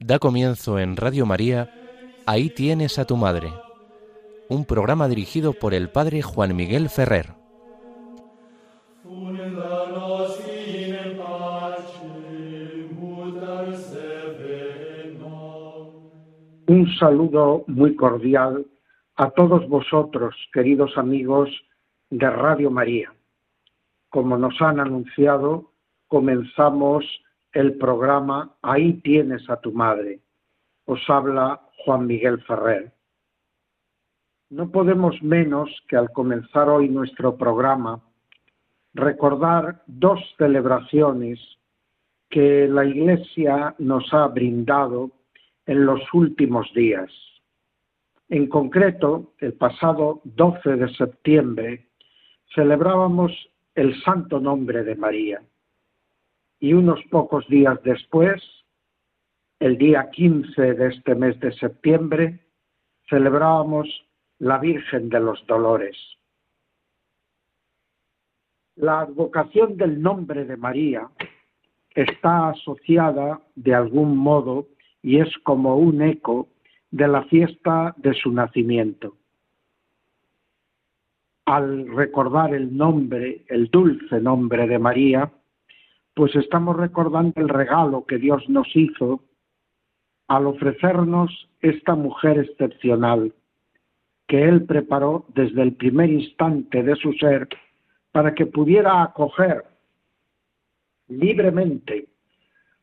Da comienzo en Radio María, Ahí tienes a tu madre, un programa dirigido por el padre Juan Miguel Ferrer. Saludo muy cordial a todos vosotros, queridos amigos de Radio María. Como nos han anunciado, comenzamos el programa Ahí tienes a tu madre. Os habla Juan Miguel Ferrer. No podemos menos que al comenzar hoy nuestro programa recordar dos celebraciones que la Iglesia nos ha brindado en los últimos días. En concreto, el pasado 12 de septiembre celebrábamos el Santo Nombre de María y unos pocos días después, el día 15 de este mes de septiembre, celebrábamos la Virgen de los Dolores. La advocación del nombre de María está asociada de algún modo y es como un eco de la fiesta de su nacimiento. Al recordar el nombre, el dulce nombre de María, pues estamos recordando el regalo que Dios nos hizo al ofrecernos esta mujer excepcional que Él preparó desde el primer instante de su ser para que pudiera acoger libremente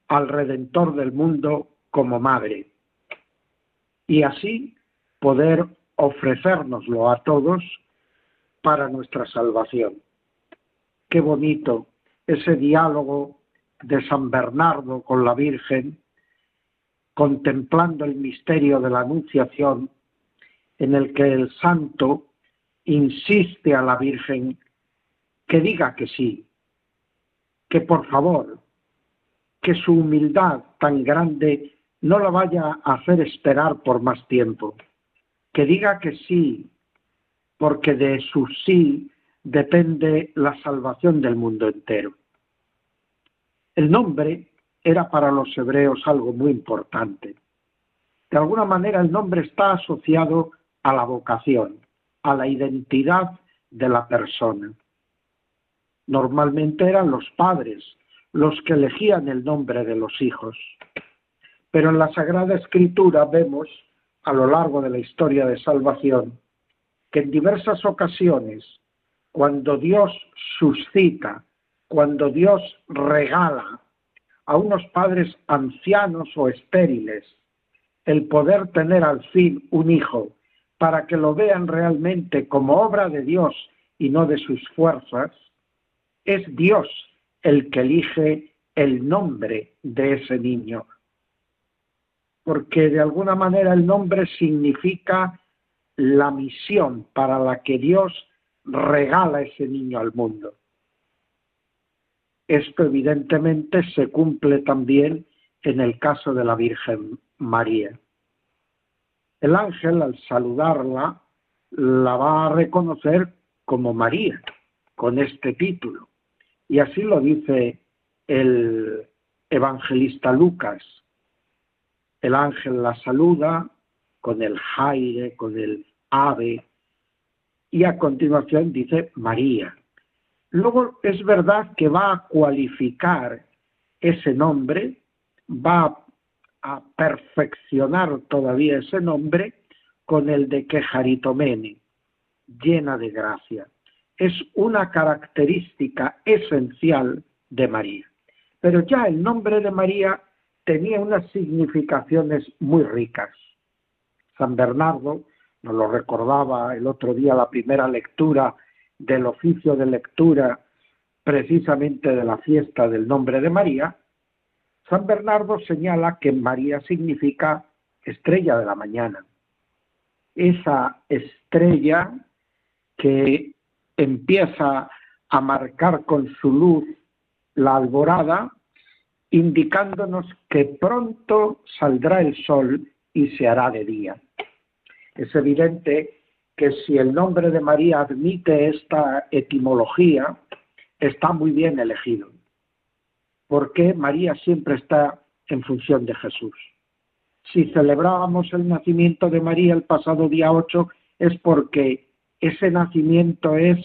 al Redentor del mundo como madre y así poder ofrecérnoslo a todos para nuestra salvación. Qué bonito ese diálogo de San Bernardo con la Virgen, contemplando el misterio de la Anunciación, en el que el santo insiste a la Virgen que diga que sí, que por favor, que su humildad tan grande no la vaya a hacer esperar por más tiempo, que diga que sí, porque de su sí depende la salvación del mundo entero. El nombre era para los hebreos algo muy importante. De alguna manera el nombre está asociado a la vocación, a la identidad de la persona. Normalmente eran los padres los que elegían el nombre de los hijos. Pero en la Sagrada Escritura vemos, a lo largo de la historia de salvación, que en diversas ocasiones, cuando Dios suscita cuando Dios regala a unos padres ancianos o estériles el poder tener al fin un hijo para que lo vean realmente como obra de Dios y no de sus fuerzas, es Dios el que elige el nombre de ese niño. Porque de alguna manera el nombre significa la misión para la que Dios regala ese niño al mundo. Esto evidentemente se cumple también en el caso de la Virgen María. El ángel al saludarla la va a reconocer como María, con este título. Y así lo dice el evangelista Lucas. El ángel la saluda con el jaire, con el ave, y a continuación dice María. Luego es verdad que va a cualificar ese nombre, va a perfeccionar todavía ese nombre con el de Quejaritomene, llena de gracia. Es una característica esencial de María. Pero ya el nombre de María tenía unas significaciones muy ricas. San Bernardo nos lo recordaba el otro día la primera lectura del oficio de lectura precisamente de la fiesta del nombre de María, San Bernardo señala que María significa estrella de la mañana. Esa estrella que empieza a marcar con su luz la alborada indicándonos que pronto saldrá el sol y se hará de día. Es evidente que si el nombre de María admite esta etimología, está muy bien elegido, porque María siempre está en función de Jesús. Si celebrábamos el nacimiento de María el pasado día 8, es porque ese nacimiento es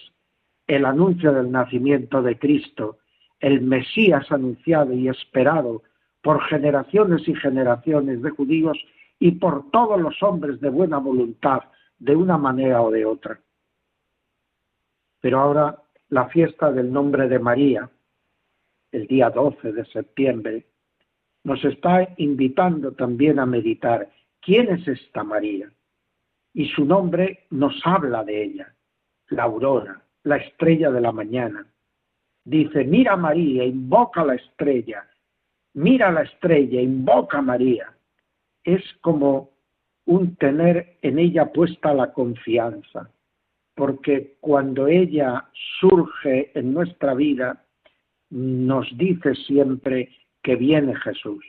el anuncio del nacimiento de Cristo, el Mesías anunciado y esperado por generaciones y generaciones de judíos y por todos los hombres de buena voluntad, de una manera o de otra. Pero ahora la fiesta del nombre de María, el día 12 de septiembre, nos está invitando también a meditar quién es esta María. Y su nombre nos habla de ella, la aurora, la estrella de la mañana. Dice, mira María, invoca la estrella, mira la estrella, invoca a María. Es como un tener en ella puesta la confianza, porque cuando ella surge en nuestra vida, nos dice siempre que viene Jesús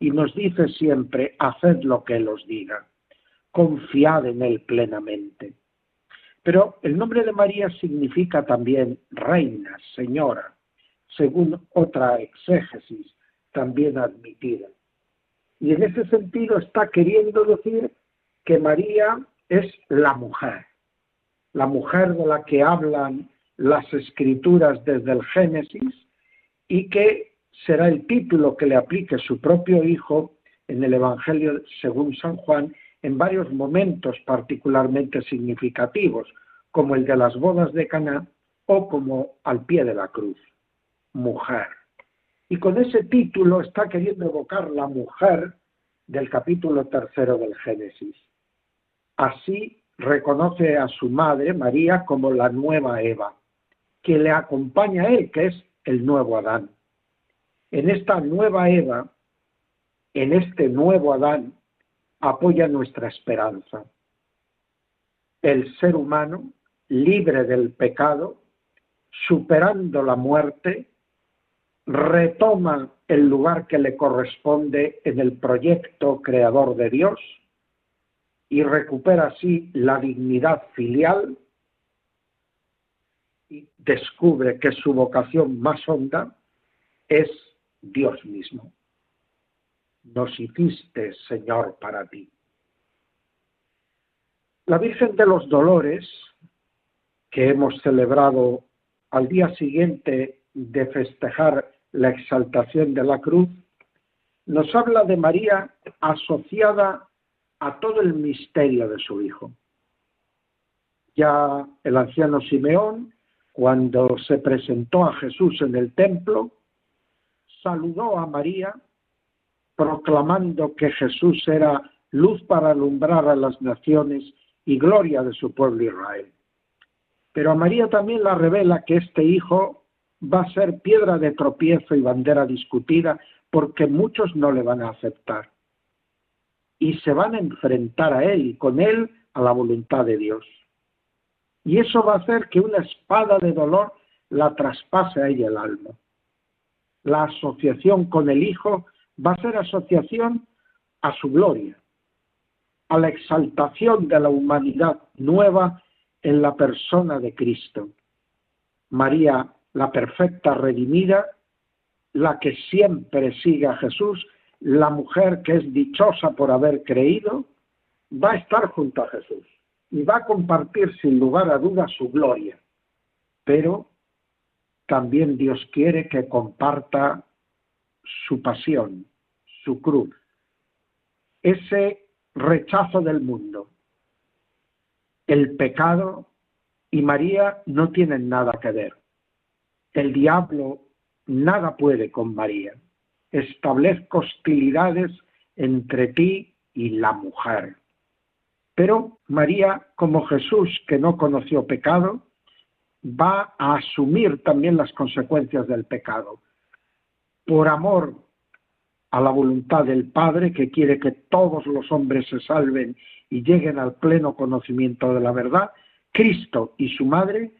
y nos dice siempre, haced lo que Él os diga, confiad en Él plenamente. Pero el nombre de María significa también reina, señora, según otra exégesis también admitida. Y en ese sentido está queriendo decir que María es la mujer, la mujer de la que hablan las escrituras desde el Génesis y que será el título que le aplique su propio hijo en el Evangelio según San Juan en varios momentos particularmente significativos, como el de las bodas de Caná o como al pie de la cruz, mujer. Y con ese título está queriendo evocar la mujer del capítulo tercero del Génesis. Así reconoce a su madre, María, como la nueva Eva, que le acompaña a él, que es el nuevo Adán. En esta nueva Eva, en este nuevo Adán, apoya nuestra esperanza. El ser humano, libre del pecado, superando la muerte, retoma el lugar que le corresponde en el proyecto creador de Dios y recupera así la dignidad filial y descubre que su vocación más honda es Dios mismo. Nos hiciste, Señor, para ti. La Virgen de los Dolores, que hemos celebrado al día siguiente de festejar la exaltación de la cruz, nos habla de María asociada a todo el misterio de su Hijo. Ya el anciano Simeón, cuando se presentó a Jesús en el templo, saludó a María proclamando que Jesús era luz para alumbrar a las naciones y gloria de su pueblo Israel. Pero a María también la revela que este hijo va a ser piedra de tropiezo y bandera discutida porque muchos no le van a aceptar. Y se van a enfrentar a él y con él a la voluntad de Dios. Y eso va a hacer que una espada de dolor la traspase a ella el alma la asociación con el Hijo va a ser asociación a su gloria, a la exaltación de la humanidad nueva en la persona de Cristo. María, la perfecta redimida, la que siempre sigue a Jesús, la mujer que es dichosa por haber creído, va a estar junto a Jesús y va a compartir sin lugar a dudas su gloria. Pero también Dios quiere que comparta su pasión, su cruz, ese rechazo del mundo. El pecado y María no tienen nada que ver. El diablo nada puede con María. Establezco hostilidades entre ti y la mujer. Pero María, como Jesús, que no conoció pecado, va a asumir también las consecuencias del pecado. Por amor a la voluntad del Padre, que quiere que todos los hombres se salven y lleguen al pleno conocimiento de la verdad, Cristo y su Madre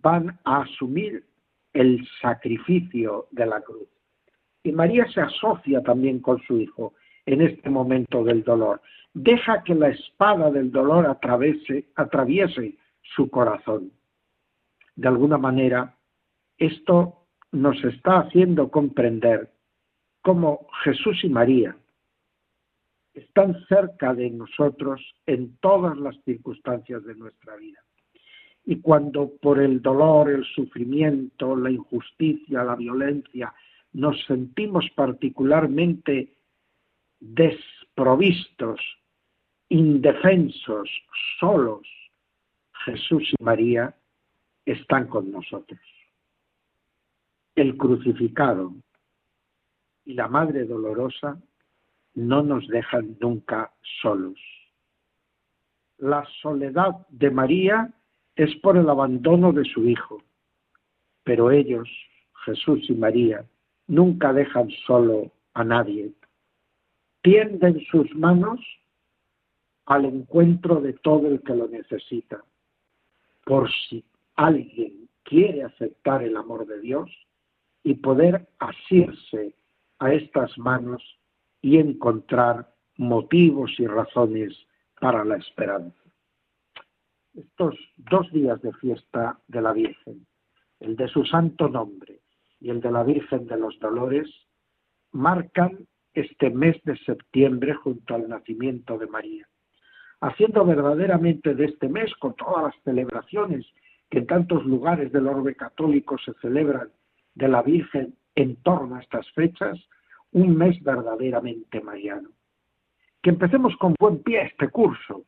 van a asumir el sacrificio de la cruz. Y María se asocia también con su hijo en este momento del dolor. Deja que la espada del dolor atraviese, atraviese su corazón. De alguna manera, esto nos está haciendo comprender cómo Jesús y María están cerca de nosotros en todas las circunstancias de nuestra vida. Y cuando por el dolor, el sufrimiento, la injusticia, la violencia, nos sentimos particularmente desprovistos, indefensos, solos, Jesús y María están con nosotros. El crucificado y la Madre Dolorosa no nos dejan nunca solos. La soledad de María es por el abandono de su Hijo, pero ellos, Jesús y María, nunca dejan solo a nadie. Tienden sus manos al encuentro de todo el que lo necesita. Por si alguien quiere aceptar el amor de Dios y poder asirse a estas manos y encontrar motivos y razones para la esperanza. Estos dos días de fiesta de la Virgen, el de su santo nombre y el de la Virgen de los Dolores, marcan este mes de septiembre junto al nacimiento de María, haciendo verdaderamente de este mes, con todas las celebraciones que en tantos lugares del orbe católico se celebran de la Virgen en torno a estas fechas, un mes verdaderamente mariano. Que empecemos con buen pie este curso,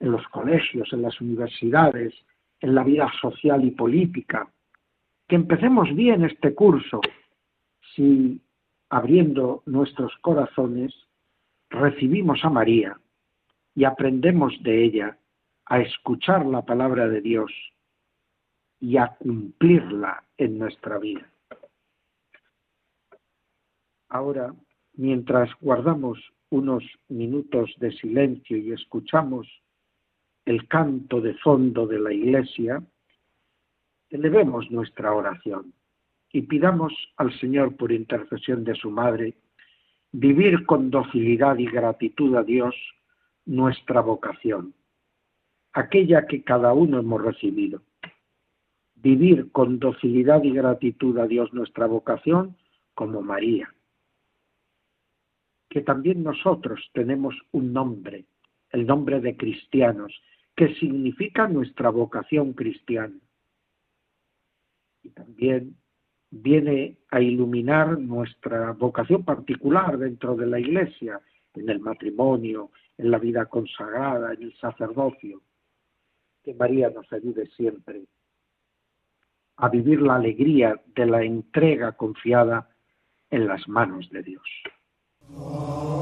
en los colegios, en las universidades, en la vida social y política. Que empecemos bien este curso si, abriendo nuestros corazones, recibimos a María y aprendemos de ella a escuchar la palabra de Dios y a cumplirla en nuestra vida. Ahora, mientras guardamos unos minutos de silencio y escuchamos el canto de fondo de la iglesia, elevemos nuestra oración y pidamos al Señor por intercesión de su Madre vivir con docilidad y gratitud a Dios nuestra vocación, aquella que cada uno hemos recibido. Vivir con docilidad y gratitud a Dios nuestra vocación como María que también nosotros tenemos un nombre, el nombre de cristianos, que significa nuestra vocación cristiana. Y también viene a iluminar nuestra vocación particular dentro de la Iglesia, en el matrimonio, en la vida consagrada, en el sacerdocio. Que María nos ayude siempre a vivir la alegría de la entrega confiada en las manos de Dios. Oh.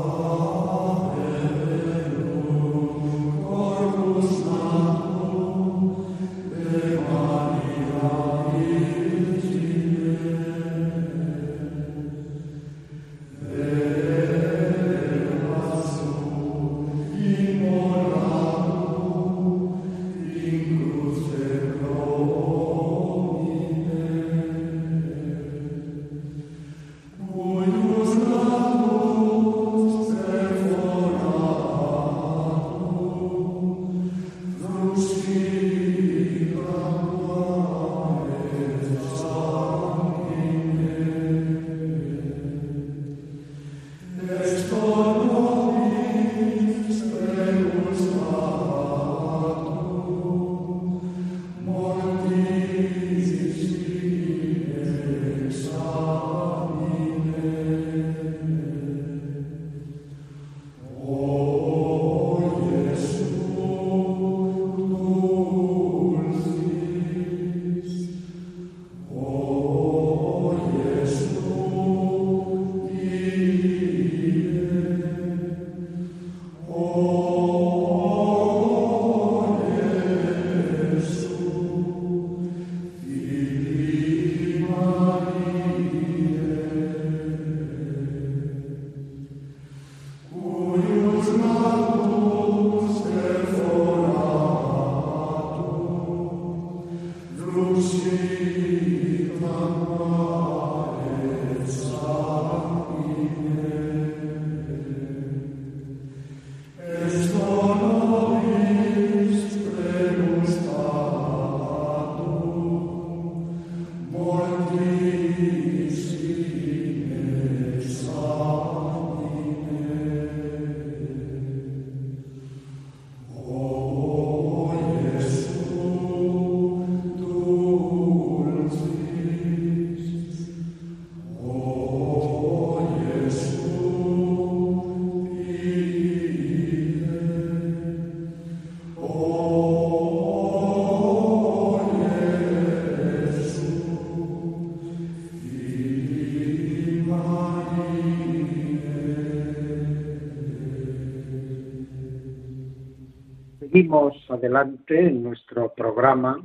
Adelante en nuestro programa.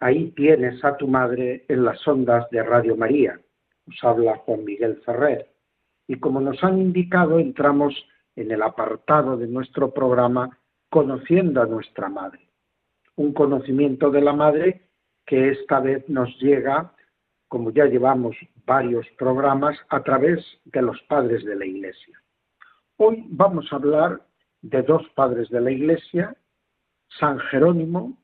Ahí tienes a tu madre en las ondas de Radio María. Nos habla Juan Miguel Ferrer. Y como nos han indicado, entramos en el apartado de nuestro programa Conociendo a nuestra madre. Un conocimiento de la madre que esta vez nos llega, como ya llevamos varios programas, a través de los padres de la Iglesia. Hoy vamos a hablar de dos padres de la Iglesia, San Jerónimo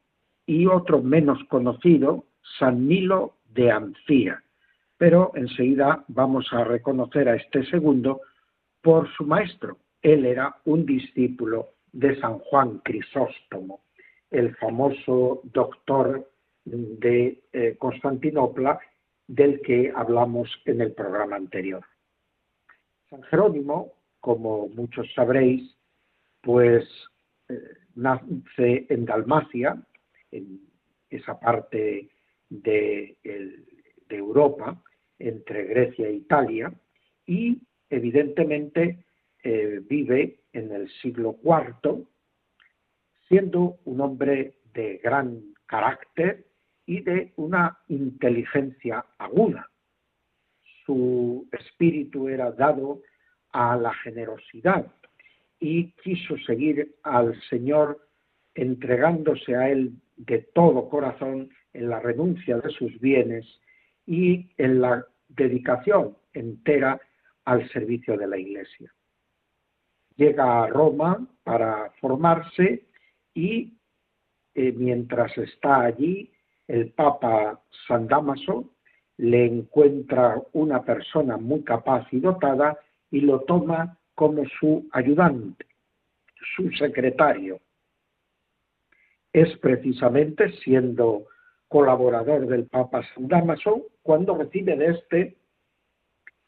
y otro menos conocido, San Nilo de Ancía. Pero enseguida vamos a reconocer a este segundo por su maestro. Él era un discípulo de San Juan Crisóstomo, el famoso doctor de eh, Constantinopla del que hablamos en el programa anterior. San Jerónimo, como muchos sabréis, pues nace en Dalmacia, en esa parte de, Europa, entre Grecia e Italia, y evidentemente eh, vive en el siglo IV, siendo un hombre de gran carácter y de una inteligencia aguda. Su espíritu era dado a la generosidad, y quiso seguir al Señor entregándose a Él de todo corazón en la renuncia de sus bienes y en la dedicación entera al servicio de la Iglesia. Llega a Roma para formarse y eh, mientras está allí, el Papa San Damaso le encuentra una persona muy capaz y dotada y lo toma como su ayudante, su secretario. Es precisamente siendo colaborador del Papa San Damaso cuando recibe de este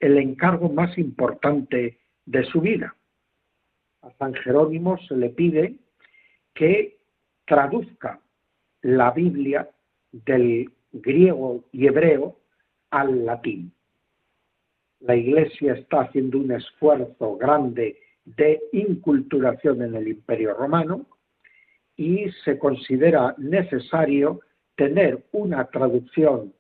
el encargo más importante de su vida. A San Jerónimo se le pide que traduzca la Biblia del griego y hebreo al latín la Iglesia está haciendo un esfuerzo grande de inculturación en el Imperio Romano y se considera necesario tener una traducción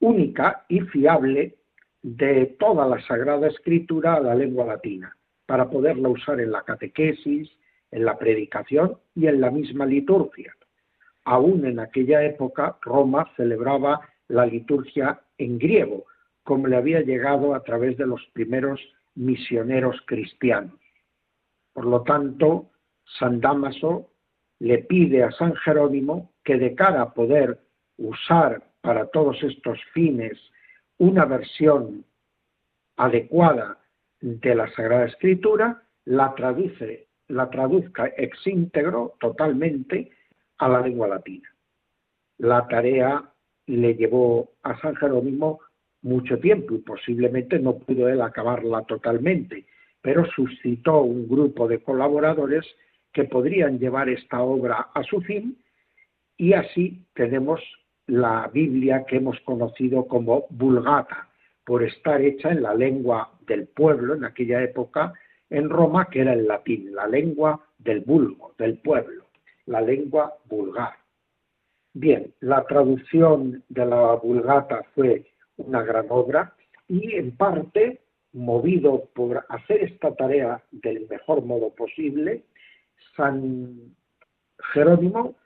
única y fiable de toda la Sagrada Escritura a la lengua latina, para poderla usar en la catequesis, en la predicación y en la misma liturgia. Aún en aquella época Roma celebraba la liturgia en griego, como le había llegado a través de los primeros misioneros cristianos. Por lo tanto, San Damaso le pide a San Jerónimo que de cara a poder usar para todos estos fines una versión adecuada de la Sagrada Escritura, la traduce, la traduzca ex íntegro totalmente a la lengua latina. La tarea le llevó a San Jerónimo mucho tiempo y posiblemente no pudo él acabarla totalmente, pero suscitó un grupo de colaboradores que podrían llevar esta obra a su fin y así tenemos la Biblia que hemos conocido como Vulgata, por estar hecha en la lengua del pueblo en aquella época en Roma, que era el latín, la lengua del vulgo, del pueblo, la lengua vulgar. Bien, la traducción de la Vulgata fue una gran obra y en parte, movido por hacer esta tarea del mejor modo posible, San Jerónimo,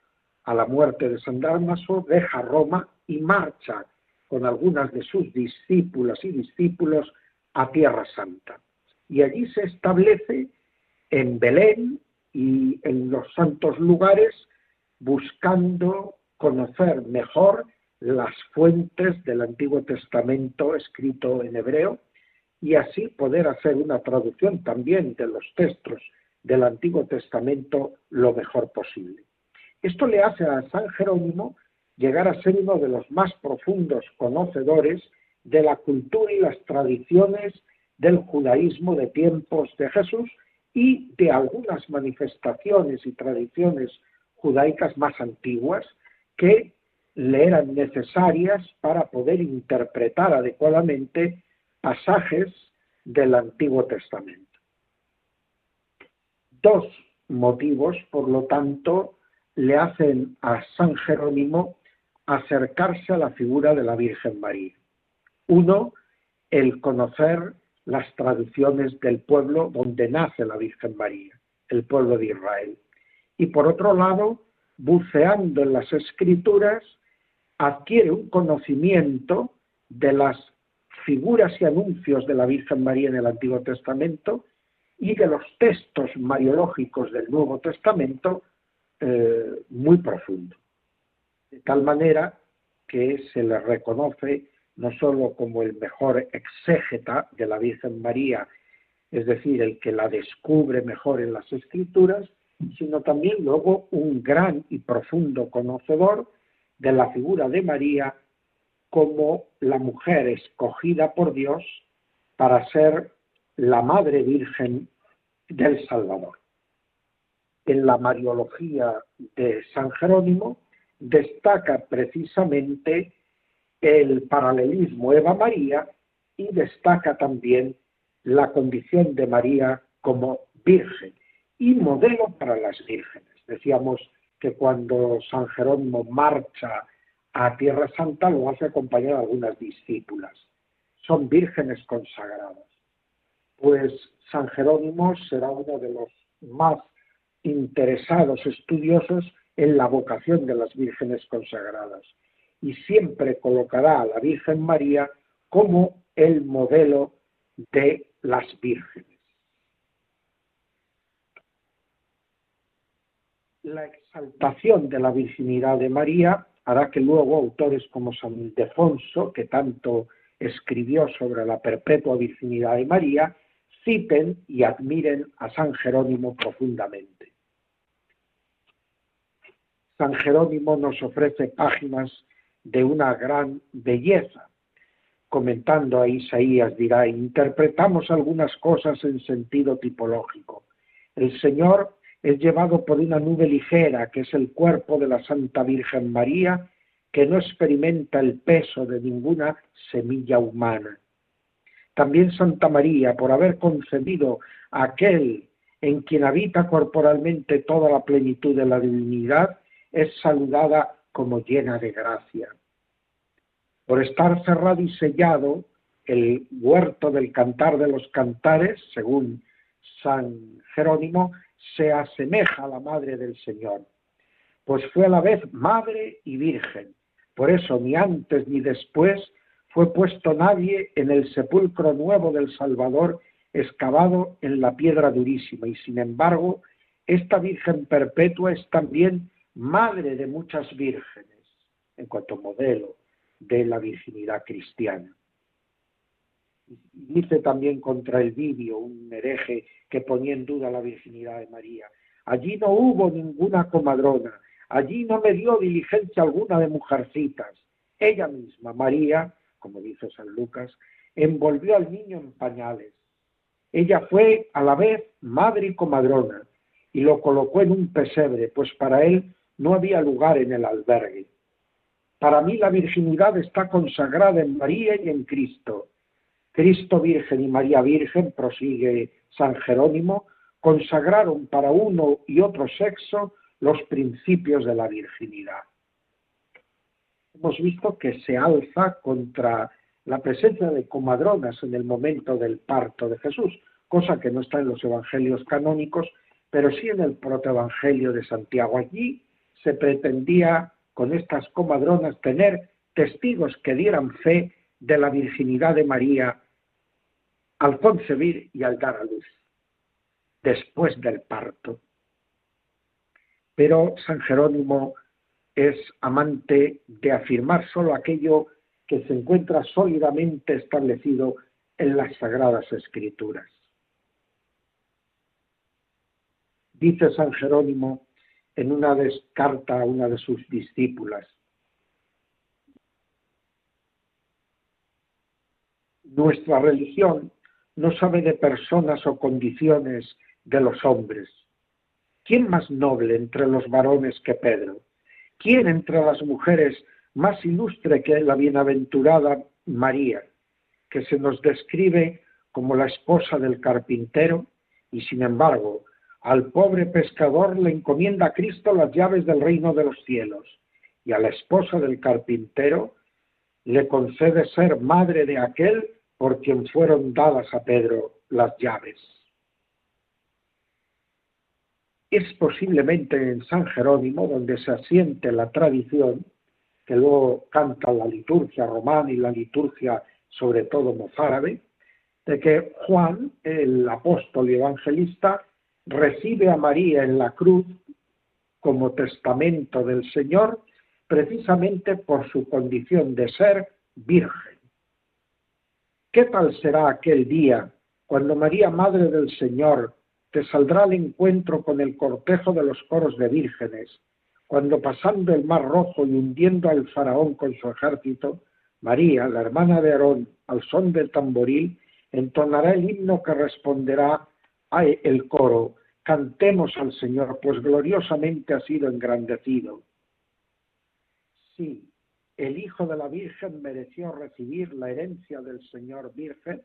a la muerte de San Dármaso, deja Roma y marcha con algunas de sus discípulas y discípulos a Tierra Santa. Y allí se establece en Belén y en los santos lugares buscando conocer mejor las fuentes del Antiguo Testamento escrito en hebreo y así poder hacer una traducción también de los textos del Antiguo Testamento lo mejor posible. Esto le hace a San Jerónimo llegar a ser uno de los más profundos conocedores de la cultura y las tradiciones del judaísmo de tiempos de Jesús y de algunas manifestaciones y tradiciones judaicas más antiguas que le eran necesarias para poder interpretar adecuadamente pasajes del Antiguo Testamento. Dos motivos, por lo tanto, le hacen a San Jerónimo acercarse a la figura de la Virgen María. Uno, el conocer las traducciones del pueblo donde nace la Virgen María, el pueblo de Israel. Y por otro lado, buceando en las escrituras, adquiere un conocimiento de las figuras y anuncios de la Virgen María en el Antiguo Testamento y de los textos mariológicos del Nuevo Testamento eh, muy profundo. De tal manera que se le reconoce no solo como el mejor exégeta de la Virgen María, es decir, el que la descubre mejor en las escrituras, sino también luego un gran y profundo conocedor de la figura de María como la mujer escogida por Dios para ser la Madre Virgen del Salvador. En la Mariología de San Jerónimo destaca precisamente el paralelismo Eva-María y destaca también la condición de María como virgen y modelo para las vírgenes. Decíamos que cuando San Jerónimo marcha a Tierra Santa lo hace acompañar a algunas discípulas. Son vírgenes consagradas. Pues San Jerónimo será uno de los más interesados estudiosos en la vocación de las vírgenes consagradas y siempre colocará a la Virgen María como el modelo de las vírgenes. La exaltación de la virginidad de María hará que luego autores como San Ildefonso, que tanto escribió sobre la perpetua virginidad de María, citen y admiren a San Jerónimo profundamente. San Jerónimo nos ofrece páginas de una gran belleza. Comentando a Isaías dirá, interpretamos algunas cosas en sentido tipológico. El Señor es llevado por una nube ligera, que es el cuerpo de la Santa Virgen María, que no experimenta el peso de ninguna semilla humana. También Santa María, por haber concebido a aquel en quien habita corporalmente toda la plenitud de la divinidad, es saludada como llena de gracia. Por estar cerrado y sellado, el huerto del cantar de los cantares, según San Jerónimo, se asemeja a la madre del Señor, pues fue a la vez madre y virgen. Por eso ni antes ni después fue puesto nadie en el sepulcro nuevo del Salvador excavado en la piedra durísima. Y sin embargo, esta Virgen perpetua es también madre de muchas vírgenes, en cuanto modelo de la virginidad cristiana. Dice también contra el Vivio, un hereje que ponía en duda la virginidad de María. Allí no hubo ninguna comadrona, allí no me dio diligencia alguna de mujercitas. Ella misma, María, como dice San Lucas, envolvió al niño en pañales. Ella fue a la vez madre y comadrona y lo colocó en un pesebre, pues para él no había lugar en el albergue. Para mí la virginidad está consagrada en María y en Cristo. Cristo Virgen y María Virgen, prosigue San Jerónimo, consagraron para uno y otro sexo los principios de la virginidad. Hemos visto que se alza contra la presencia de comadronas en el momento del parto de Jesús, cosa que no está en los evangelios canónicos, pero sí en el protoevangelio de Santiago. Allí se pretendía con estas comadronas tener testigos que dieran fe de la virginidad de María al concebir y al dar a luz, después del parto. Pero San Jerónimo es amante de afirmar solo aquello que se encuentra sólidamente establecido en las Sagradas Escrituras. Dice San Jerónimo en una carta a una de sus discípulas. Nuestra religión no sabe de personas o condiciones de los hombres. ¿Quién más noble entre los varones que Pedro? ¿Quién entre las mujeres más ilustre que la bienaventurada María, que se nos describe como la esposa del carpintero y sin embargo Al pobre pescador le encomienda a Cristo las llaves del reino de los cielos y a la esposa del carpintero le concede ser madre de aquel por quien fueron dadas a Pedro las llaves. Es posiblemente en San Jerónimo donde se asiente la tradición que luego canta la liturgia romana y la liturgia sobre todo mozárabe, de que Juan, el apóstol y evangelista, recibe a María en la cruz como testamento del Señor precisamente por su condición de ser virgen. ¿Qué tal será aquel día cuando María, Madre del Señor, te saldrá al encuentro con el cortejo de los coros de vírgenes, cuando pasando el mar rojo y hundiendo al faraón con su ejército, María, la hermana de Aarón, al son del tamboril, entonará el himno que responderá a el coro, cantemos al Señor, pues gloriosamente ha sido engrandecido. Sí, el Hijo de la Virgen mereció recibir la herencia del Señor Virgen,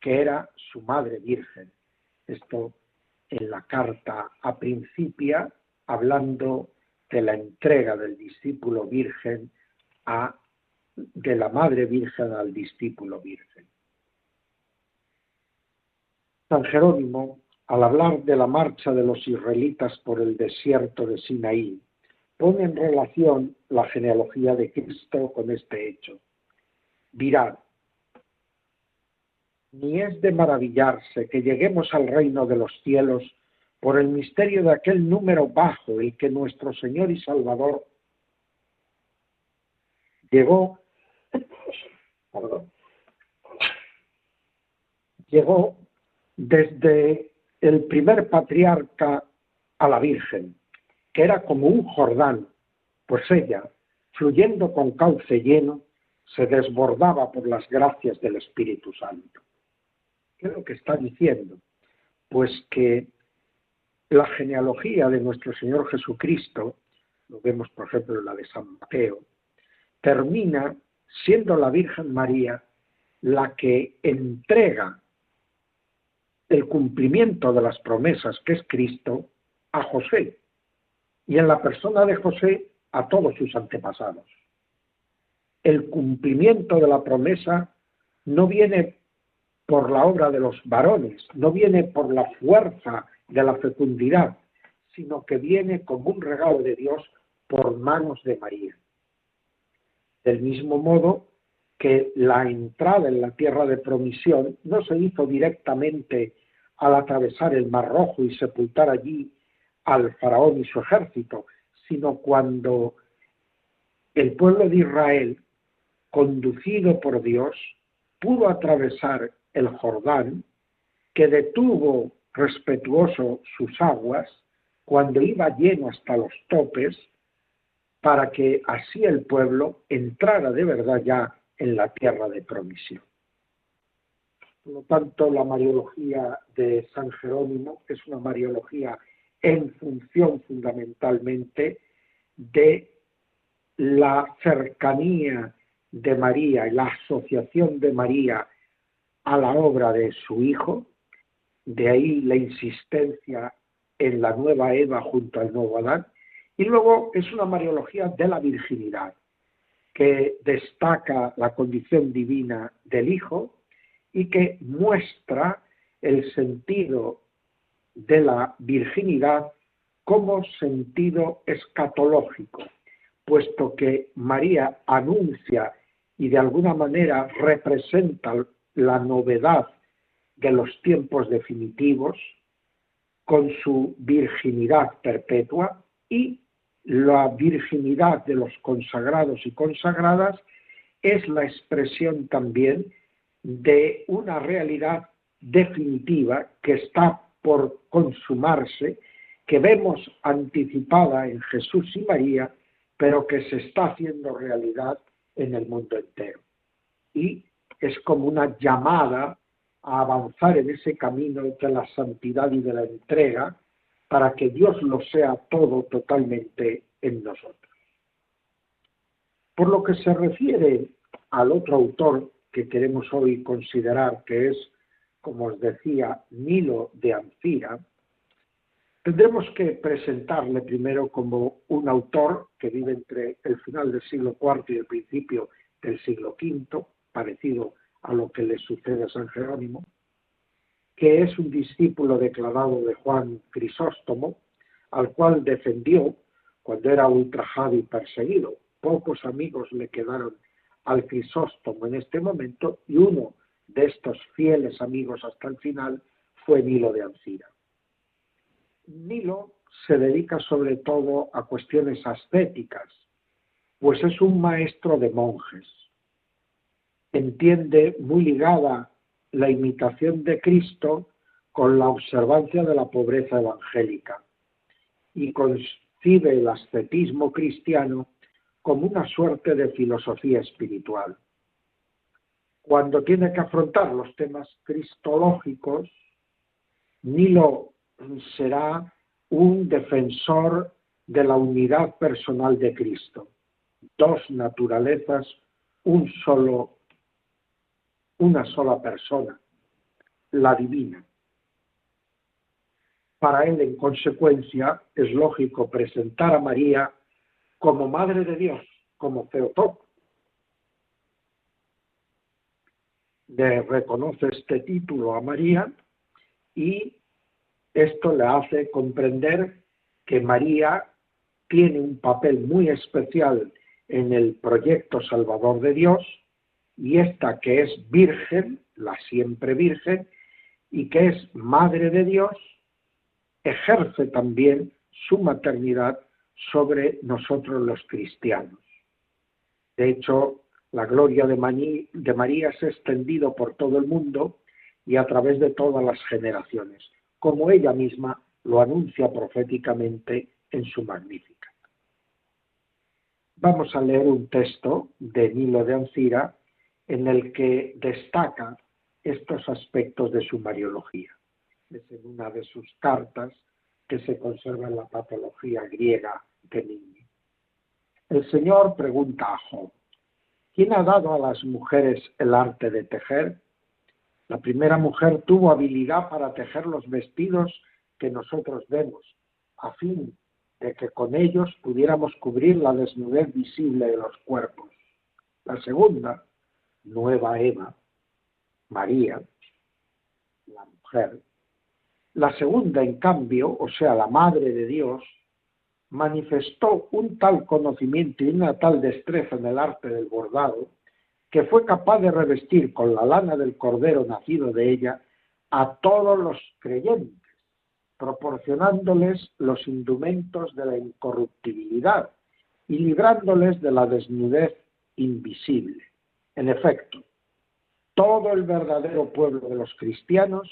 que era su Madre Virgen. Esto en la carta a Principia, hablando de la entrega del discípulo virgen a, de la Madre Virgen al discípulo virgen. San Jerónimo, al hablar de la marcha de los israelitas por el desierto de Sinaí, pone en relación la genealogía de Cristo con este hecho. Mirad, ni es de maravillarse que lleguemos al reino de los cielos por el misterio de aquel número bajo, el que nuestro Señor y Salvador llegó, llegó desde el primer patriarca a la Virgen, que era como un Jordán, pues ella, fluyendo con cauce lleno, se desbordaba por las gracias del Espíritu Santo. ¿Qué es lo que está diciendo? Pues que la genealogía de nuestro Señor Jesucristo, lo vemos por ejemplo en la de San Mateo, termina siendo la Virgen María la que entrega el cumplimiento de las promesas que es Cristo a José y en la persona de José a todos sus antepasados. El cumplimiento de la promesa no viene por la obra de los varones, no viene por la fuerza de la fecundidad, sino que viene como un regalo de Dios por manos de María. Del mismo modo que la entrada en la tierra de promisión no se hizo directamente al atravesar el Mar Rojo y sepultar allí al faraón y su ejército, sino cuando el pueblo de Israel, conducido por Dios, pudo atravesar el Jordán, que detuvo respetuoso sus aguas cuando iba lleno hasta los topes, para que así el pueblo entrara de verdad ya en la tierra de promisión. Por lo tanto, la mariología de San Jerónimo es una mariología en función fundamentalmente de la cercanía de María y la asociación de María a la obra de su hijo, de ahí la insistencia en la nueva Eva junto al nuevo Adán, y luego es una mariología de la virginidad, que destaca la condición divina del Hijo y que muestra el sentido de la virginidad como sentido escatológico, puesto que María anuncia y de alguna manera representa la novedad de los tiempos definitivos con su virginidad perpetua y la virginidad de los consagrados y consagradas es la expresión también de una realidad definitiva que está por consumarse, que vemos anticipada en Jesús y María, pero que se está haciendo realidad en el mundo entero. Y es como una llamada a avanzar en ese camino de la santidad y de la entrega para que Dios lo sea todo totalmente en nosotros. Por lo que se refiere al otro autor que queremos hoy considerar, que es como os decía, Nilo de Ancira, Tendremos que presentarle primero como un autor que vive entre el final del siglo IV y el principio del siglo V, parecido a lo que le sucede a San Jerónimo, que es un discípulo declarado de Juan Crisóstomo, al cual defendió cuando era ultrajado y perseguido. Pocos amigos le quedaron al Crisóstomo en este momento y uno de estos fieles amigos hasta el final fue Nilo de Ancira. Nilo se dedica sobre todo a cuestiones ascéticas, pues es un maestro de monjes. Entiende muy ligada la imitación de Cristo con la observancia de la pobreza evangélica y concibe el ascetismo cristiano como una suerte de filosofía espiritual. Cuando tiene que afrontar los temas cristológicos, Nilo será un defensor de la unidad personal de Cristo. Dos naturalezas, un solo, una sola persona, la divina. Para él, en consecuencia, es lógico presentar a María como Madre de Dios, como Teotocos. Le reconoce este título a María y esto le hace comprender que María tiene un papel muy especial en el proyecto salvador de Dios y esta que es virgen, la siempre virgen, y que es madre de Dios, ejerce también su maternidad sobre nosotros los cristianos. De hecho, la gloria de, María se ha extendido por todo el mundo y a través de todas las generaciones como ella misma lo anuncia proféticamente en su Magnífica. Vamos a leer un texto de Nilo de Ancira en el que destaca estos aspectos de su Mariología. Es en una de sus cartas que se conserva en la patología griega de Nini. El Señor pregunta a Job, ¿quién ha dado a las mujeres el arte de tejer? La primera mujer tuvo habilidad para tejer los vestidos que nosotros vemos, a fin de que con ellos pudiéramos cubrir la desnudez visible de los cuerpos. La segunda, nueva Eva, María, la mujer. La segunda, en cambio, o sea, la Madre de Dios, manifestó un tal conocimiento y una tal destreza en el arte del bordado que fue capaz de revestir con la lana del cordero nacido de ella a todos los creyentes, proporcionándoles los indumentos de la incorruptibilidad y librándoles de la desnudez invisible. En efecto, todo el verdadero pueblo de los cristianos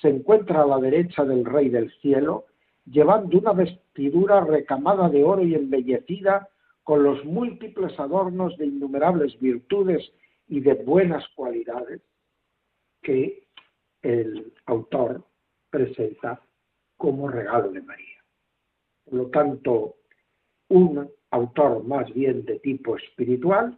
se encuentra a la derecha del Rey del Cielo, llevando una vestidura recamada de oro y embellecida con los múltiples adornos de innumerables virtudes y de buenas cualidades que el autor presenta como regalo de María. Por lo tanto, un autor más bien de tipo espiritual,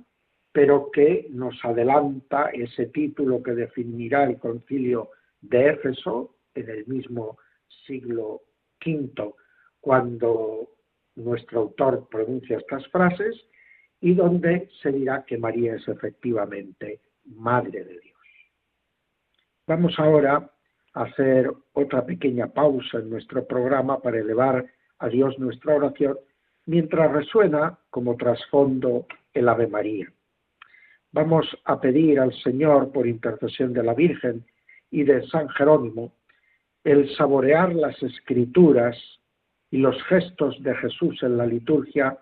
pero que nos adelanta ese título que definirá el concilio de Éfeso en el mismo siglo V, cuando nuestro autor pronuncia estas frases y donde se dirá que María es efectivamente Madre de Dios. Vamos ahora a hacer otra pequeña pausa en nuestro programa para elevar a Dios nuestra oración mientras resuena como trasfondo el Ave María. Vamos a pedir al Señor, por intercesión de la Virgen y de San Jerónimo, el saborear las escrituras y los gestos de Jesús en la liturgia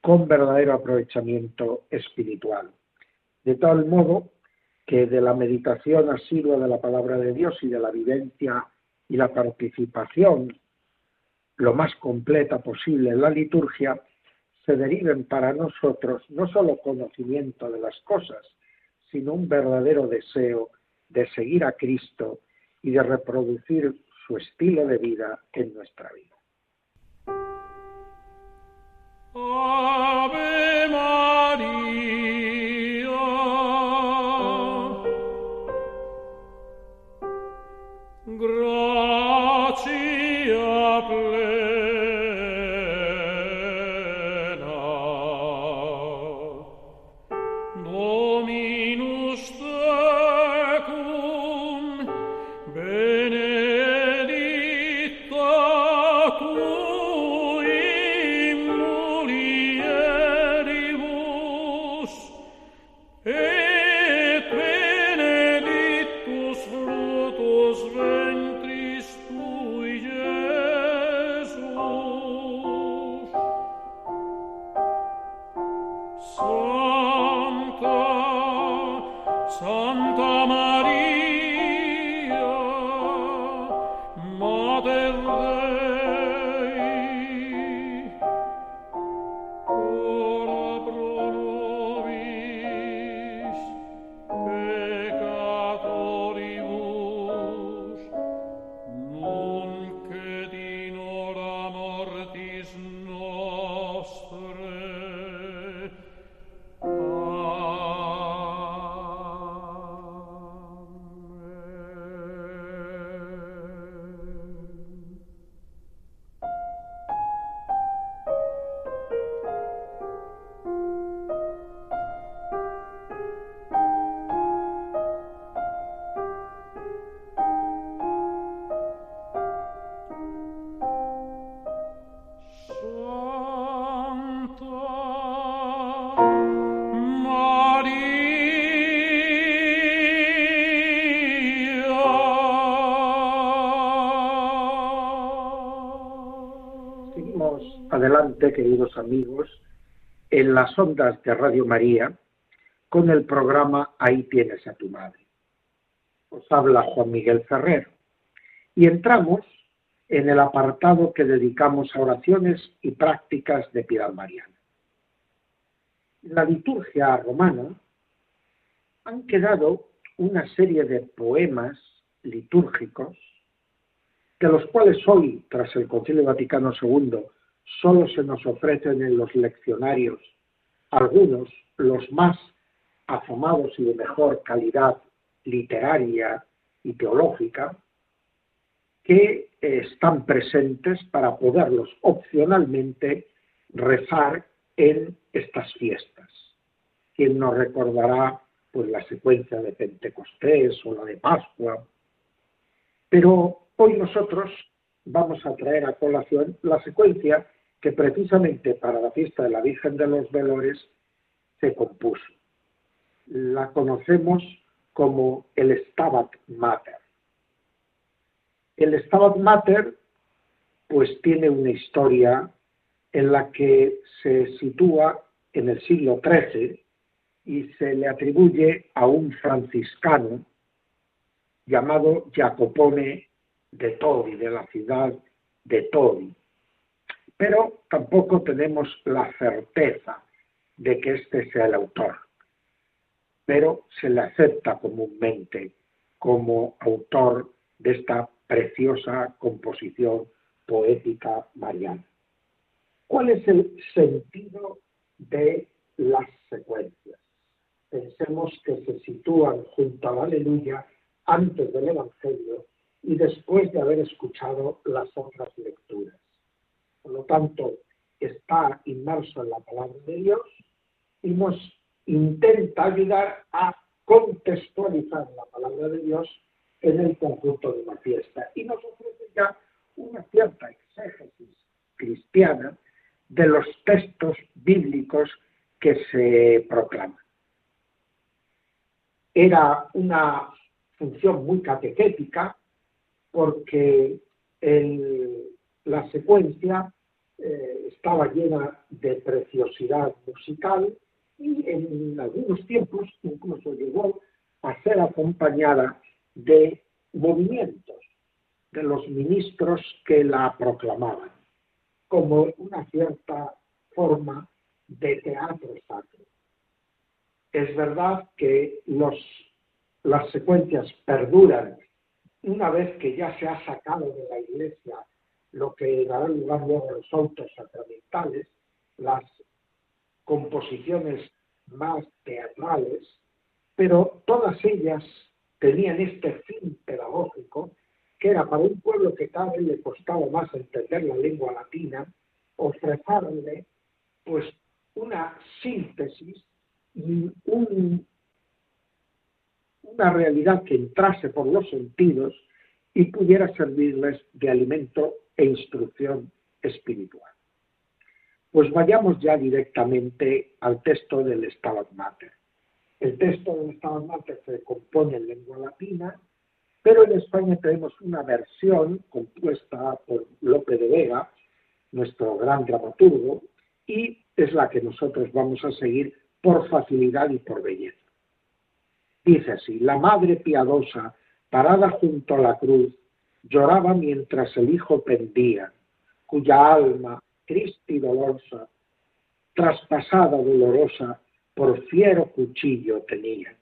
con verdadero aprovechamiento espiritual. De tal modo que de la meditación asidua de la palabra de Dios y de la vivencia y la participación lo más completa posible en la liturgia, se deriven para nosotros no solo conocimiento de las cosas, sino un verdadero deseo de seguir a Cristo y de reproducir su estilo de vida en nuestra vida. Ave queridos amigos, en las ondas de Radio María con el programa Ahí tienes a tu madre. Os habla Juan Miguel Ferrer y entramos en el apartado que dedicamos a oraciones y prácticas de piedad mariana. La liturgia romana han quedado una serie de poemas litúrgicos de los cuales hoy, tras el Concilio Vaticano II, solo se nos ofrecen en los leccionarios algunos, los más afamados y de mejor calidad literaria y teológica, que están presentes para poderlos opcionalmente rezar en estas fiestas. ¿Quién nos recordará pues, la secuencia de Pentecostés o la de Pascua? Pero hoy nosotros vamos a traer a colación la secuencia que precisamente para la fiesta de la Virgen de los Dolores se compuso. La conocemos como el Stabat Mater. El Stabat Mater pues tiene una historia en la que se sitúa en el siglo XIII y se le atribuye a un franciscano llamado Jacopone de Todi, de la ciudad de Todi. Pero tampoco tenemos la certeza de que este sea el autor. Pero se le acepta comúnmente como autor de esta preciosa composición poética mariana. ¿Cuál es el sentido de las secuencias? Pensemos que se sitúan junto a la aleluya antes del Evangelio y después de haber escuchado las otras lecturas. Por lo tanto, está inmerso en la palabra de Dios y nos intenta ayudar a contextualizar la palabra de Dios en el conjunto de la fiesta y nos ofrece ya una cierta exégesis cristiana de los textos bíblicos que se proclaman. Era una función muy catequética porque la secuencia eh, estaba llena de preciosidad musical y en algunos tiempos incluso llegó a ser acompañada de movimientos de los ministros que la proclamaban, como una cierta forma de teatro sacro. Es verdad que los, las secuencias perduran una vez que ya se ha sacado de la iglesia lo que dará lugar luego a los autos sacramentales, las composiciones más teatrales, pero todas ellas tenían este fin pedagógico que era para un pueblo que cada vez le costaba más entender la lengua latina, ofrecerle pues una síntesis y una realidad que entrase por los sentidos y pudiera servirles de alimento e instrucción espiritual. Pues vayamos ya directamente al texto del Stabat Mater. El texto del Stabat Mater se compone en lengua latina, pero en España tenemos una versión compuesta por Lope de Vega, nuestro gran dramaturgo, y es la que nosotros vamos a seguir por facilidad y por belleza. Dice así, la Madre piadosa, parada junto a la cruz, lloraba mientras el Hijo pendía, cuya alma, triste y dolorosa, traspasada dolorosa, por fiero cuchillo tenía.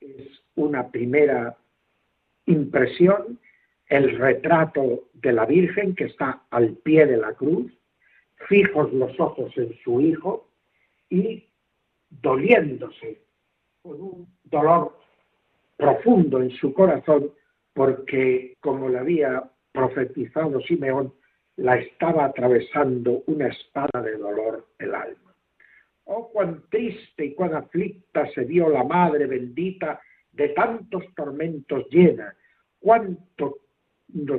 Es una primera impresión, el retrato de la Virgen que está al pie de la cruz, fijos los ojos en su Hijo y doliéndose con un dolor profundo en su corazón porque, como le había profetizado Simeón, la estaba atravesando una espada de dolor el alma. Oh, cuán triste y cuán aflicta se vio la Madre bendita de tantos tormentos llena, cuánto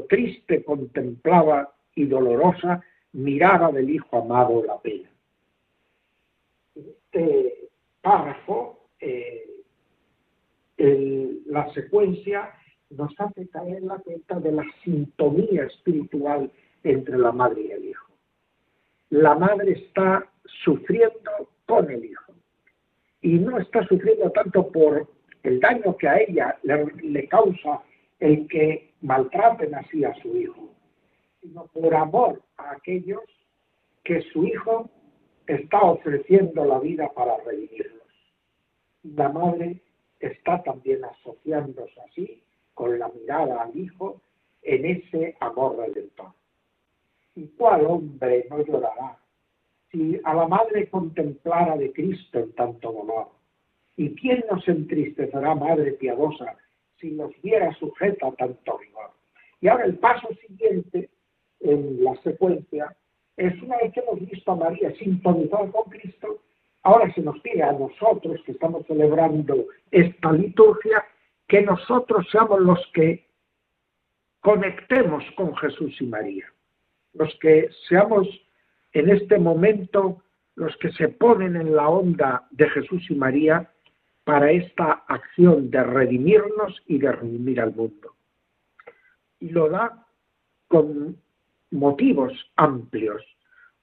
triste contemplaba y dolorosa miraba del Hijo amado la pena. Este párrafo, eh, la secuencia nos hace caer la cuenta de la sintonía espiritual entre la madre y el hijo. La madre está sufriendo con el hijo y no está sufriendo tanto por el daño que a ella le, causa el que maltraten así a su hijo, sino por amor a aquellos que su hijo está ofreciendo la vida para redimirlos. La madre está también asociándose así con la mirada al hijo en ese amor redentor. ¿Y cuál hombre no llorará si a la madre contemplara de Cristo en tanto dolor? ¿Y quién nos entristecerá, madre piadosa, si nos viera sujeta a tanto rigor? Y ahora el paso siguiente en la secuencia es una vez que hemos visto a María sintonizada con Cristo, ahora se nos pide a nosotros que estamos celebrando esta liturgia que nosotros seamos los que conectemos con Jesús y María los que seamos en este momento los que se ponen en la onda de Jesús y María para esta acción de redimirnos y de redimir al mundo. Y lo da con motivos amplios.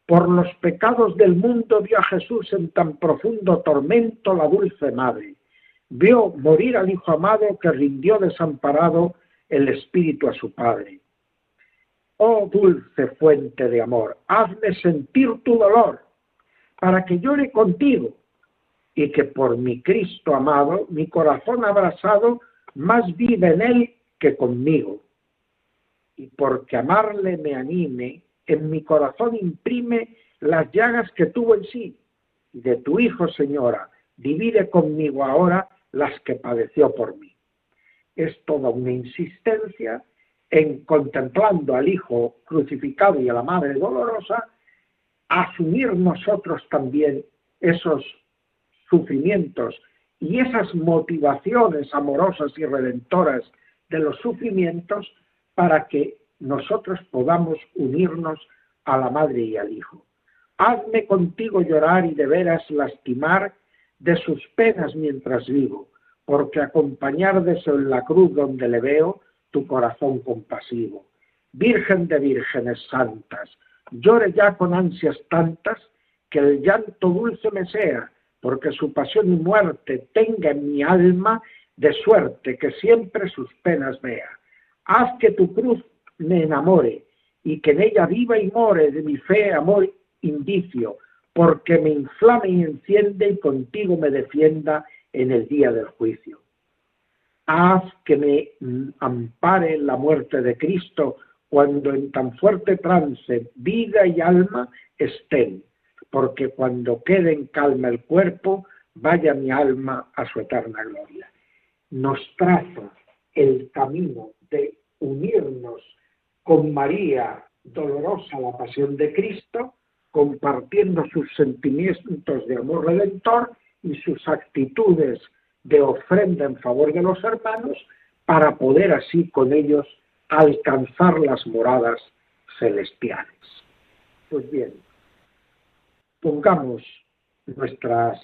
Por los pecados del mundo vio a Jesús en tan profundo tormento la dulce madre. Vio morir al Hijo amado que rindió desamparado el Espíritu a su Padre Oh dulce fuente de amor, hazme sentir tu dolor, para que llore contigo, y que por mi Cristo amado, mi corazón abrazado, más vive en él que conmigo. Y porque amarle me anime, en mi corazón imprime las llagas que tuvo en sí. De tu Hijo, Señora, divide conmigo ahora las que padeció por mí. Es toda una insistencia en contemplando al Hijo crucificado y a la Madre dolorosa, asumir nosotros también esos sufrimientos y esas motivaciones amorosas y redentoras de los sufrimientos para que nosotros podamos unirnos a la Madre y al Hijo. Hazme contigo llorar y de veras lastimar de sus penas mientras vivo, porque acompañar de en la cruz donde le veo, tu corazón compasivo. Virgen de vírgenes santas, llore ya con ansias tantas que el llanto dulce me sea, porque su pasión y muerte tenga en mi alma de suerte que siempre sus penas vea. Haz que tu cruz me enamore y que en ella viva y more de mi fe, amor, indicio, porque me inflame y enciende y contigo me defienda en el día del juicio haz que me ampare la muerte de Cristo cuando en tan fuerte trance vida y alma estén, porque cuando quede en calma el cuerpo, vaya mi alma a su eterna gloria. Nos traza el camino de con María, dolorosa la pasión de Cristo, compartiendo sus sentimientos de amor redentor y sus actitudes de ofrenda en favor de los hermanos, para poder así con ellos alcanzar las moradas celestiales. Pues bien, pongamos nuestras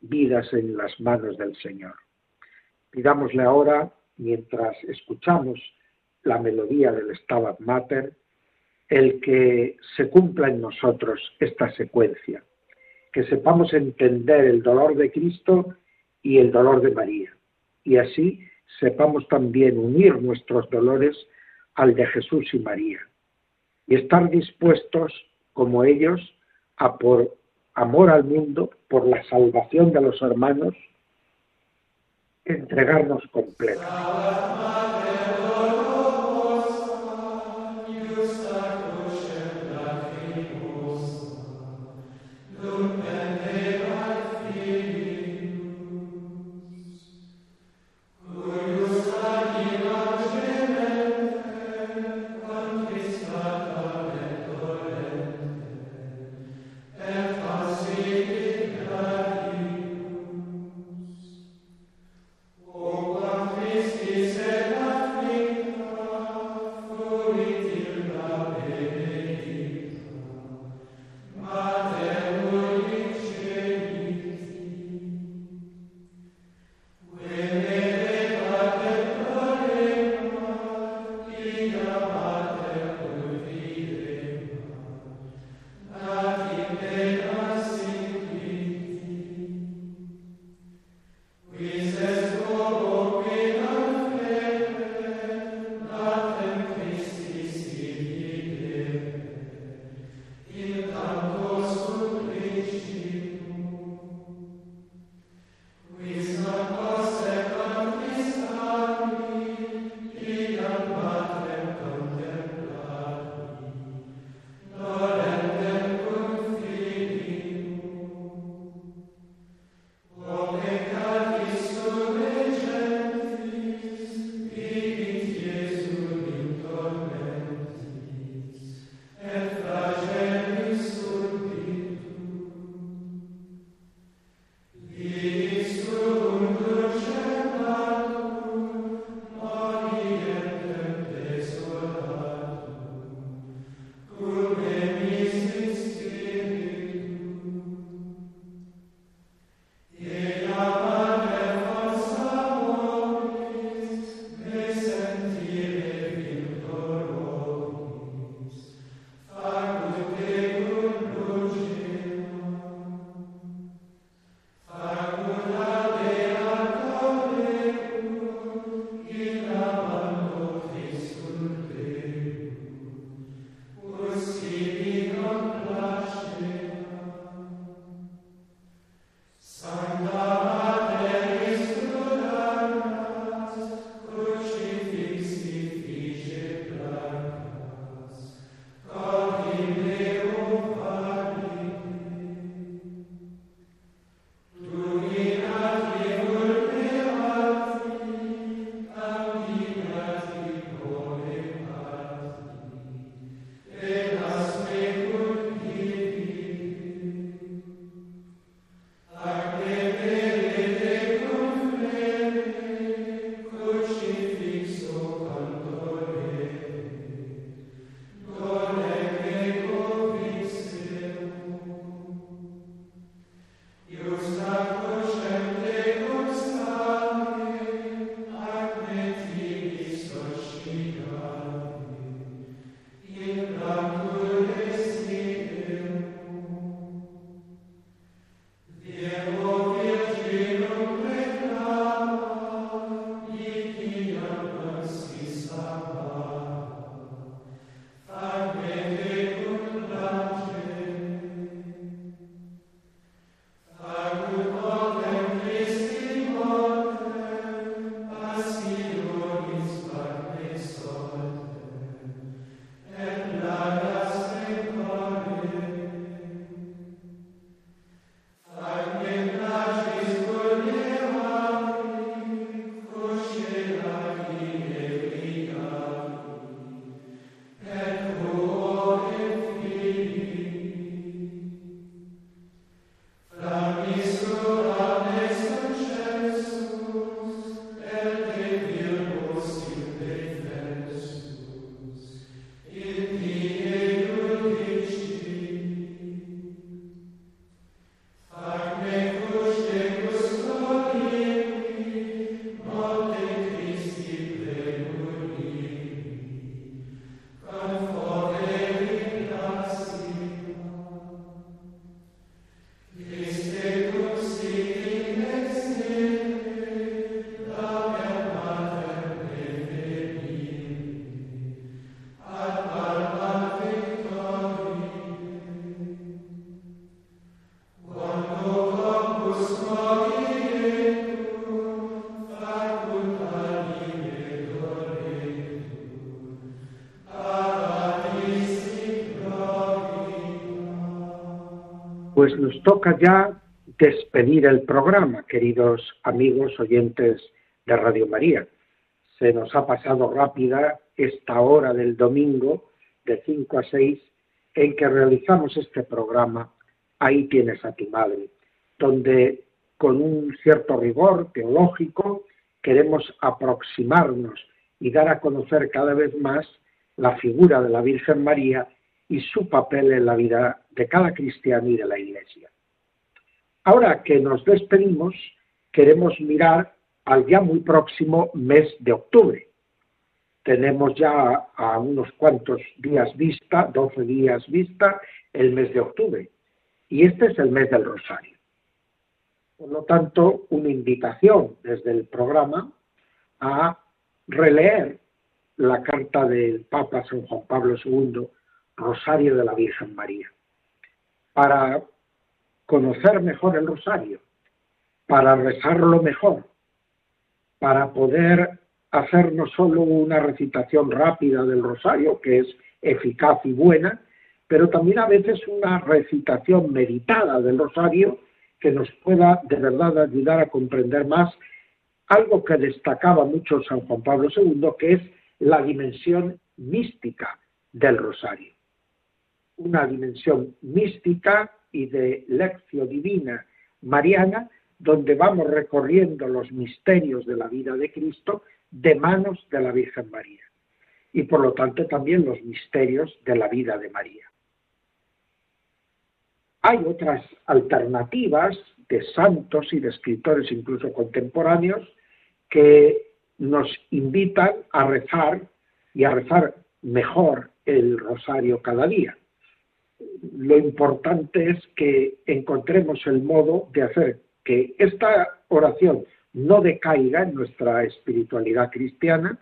vidas en las manos del Señor. Pidámosle ahora, mientras escuchamos la melodía del Stabat Mater, el que se cumpla en nosotros esta secuencia, que sepamos entender el dolor de Cristo y el dolor de María, y así sepamos también unir nuestros dolores al de Jesús y María, y estar dispuestos, como ellos, a por amor al mundo, por la salvación de los hermanos, entregarnos completamente. Pues nos toca ya despedir el programa, queridos amigos oyentes de Radio María. Se nos ha pasado rápida esta hora del domingo de 5 a 6 en que realizamos este programa. Ahí tienes a tu madre, donde con un cierto rigor teológico queremos aproximarnos y dar a conocer cada vez más la figura de la Virgen María y su papel en la vida de cada cristiano y de la Iglesia. Ahora que nos despedimos, queremos mirar al ya muy próximo mes de octubre. Tenemos ya a unos cuantos días vista, 12 días vista, el mes de octubre. Y este es el mes del Rosario. Por lo tanto, una invitación desde el programa a releer la carta del Papa San Juan Pablo II, Rosario de la Virgen María, para conocer mejor el rosario, para rezarlo mejor, para poder hacer no solo una recitación rápida del rosario, que es eficaz y buena, pero también a veces una recitación meditada del rosario que nos pueda de verdad ayudar a comprender más algo que destacaba mucho San Juan Pablo II, que es la dimensión mística del rosario. Una dimensión mística y de lección divina mariana, donde vamos recorriendo los misterios de la vida de Cristo de manos de la Virgen María. Y por lo tanto también los misterios de la vida de María. Hay otras alternativas de santos y de escritores incluso contemporáneos que nos invitan a rezar y a rezar mejor el rosario cada día lo importante es que encontremos el modo de hacer que esta oración no decaiga en nuestra espiritualidad cristiana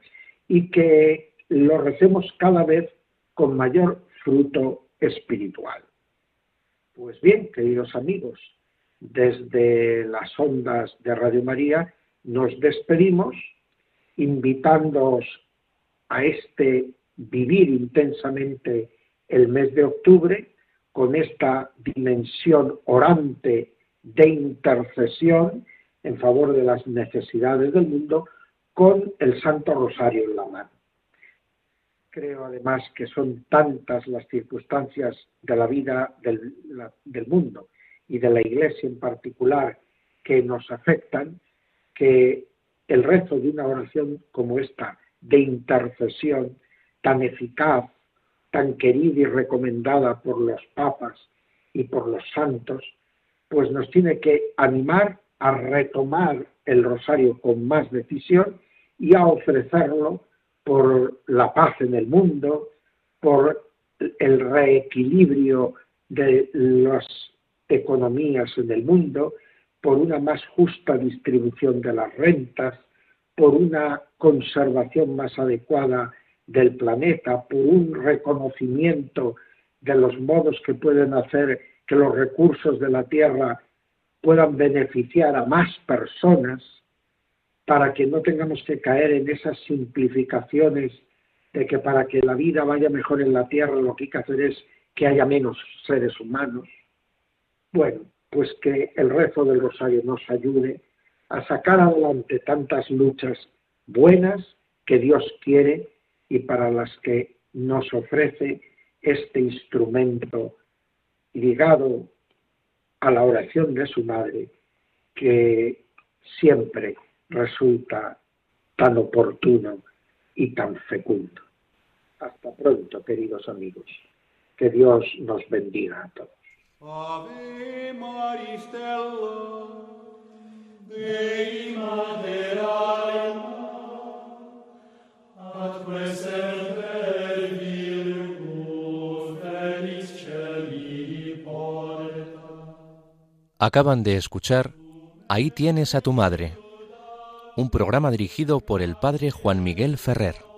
y que lo recemos cada vez con mayor fruto espiritual. Pues bien, queridos amigos, desde las ondas de Radio María nos despedimos invitándoos a este vivir intensamente el mes de octubre con esta dimensión orante de intercesión en favor de las necesidades del mundo con el Santo Rosario en la mano. Creo además que son tantas las circunstancias de la vida del, mundo y de la Iglesia en particular que nos afectan, que el rezo de una oración como esta, de intercesión tan eficaz, tan querida y recomendada por los papas y por los santos, pues nos tiene que animar a retomar el rosario con más decisión y a ofrecerlo por la paz en el mundo, por el reequilibrio de las economías en el mundo, por una más justa distribución de las rentas, por una conservación más adecuada del planeta, por un reconocimiento de los modos que pueden hacer que los recursos de la Tierra puedan beneficiar a más personas, para que no tengamos que caer en esas simplificaciones de que para que la vida vaya mejor en la Tierra lo que hay que hacer es que haya menos seres humanos. Bueno, pues que el rezo del rosario nos ayude a sacar adelante tantas luchas buenas que Dios quiere y para las que nos ofrece este instrumento ligado a la oración de su madre, que siempre resulta tan oportuno y tan fecundo. Hasta pronto, queridos amigos. Que Dios nos bendiga a todos. Acaban de escuchar Ahí tienes a tu madre, un programa dirigido por el padre Juan Miguel Ferrer.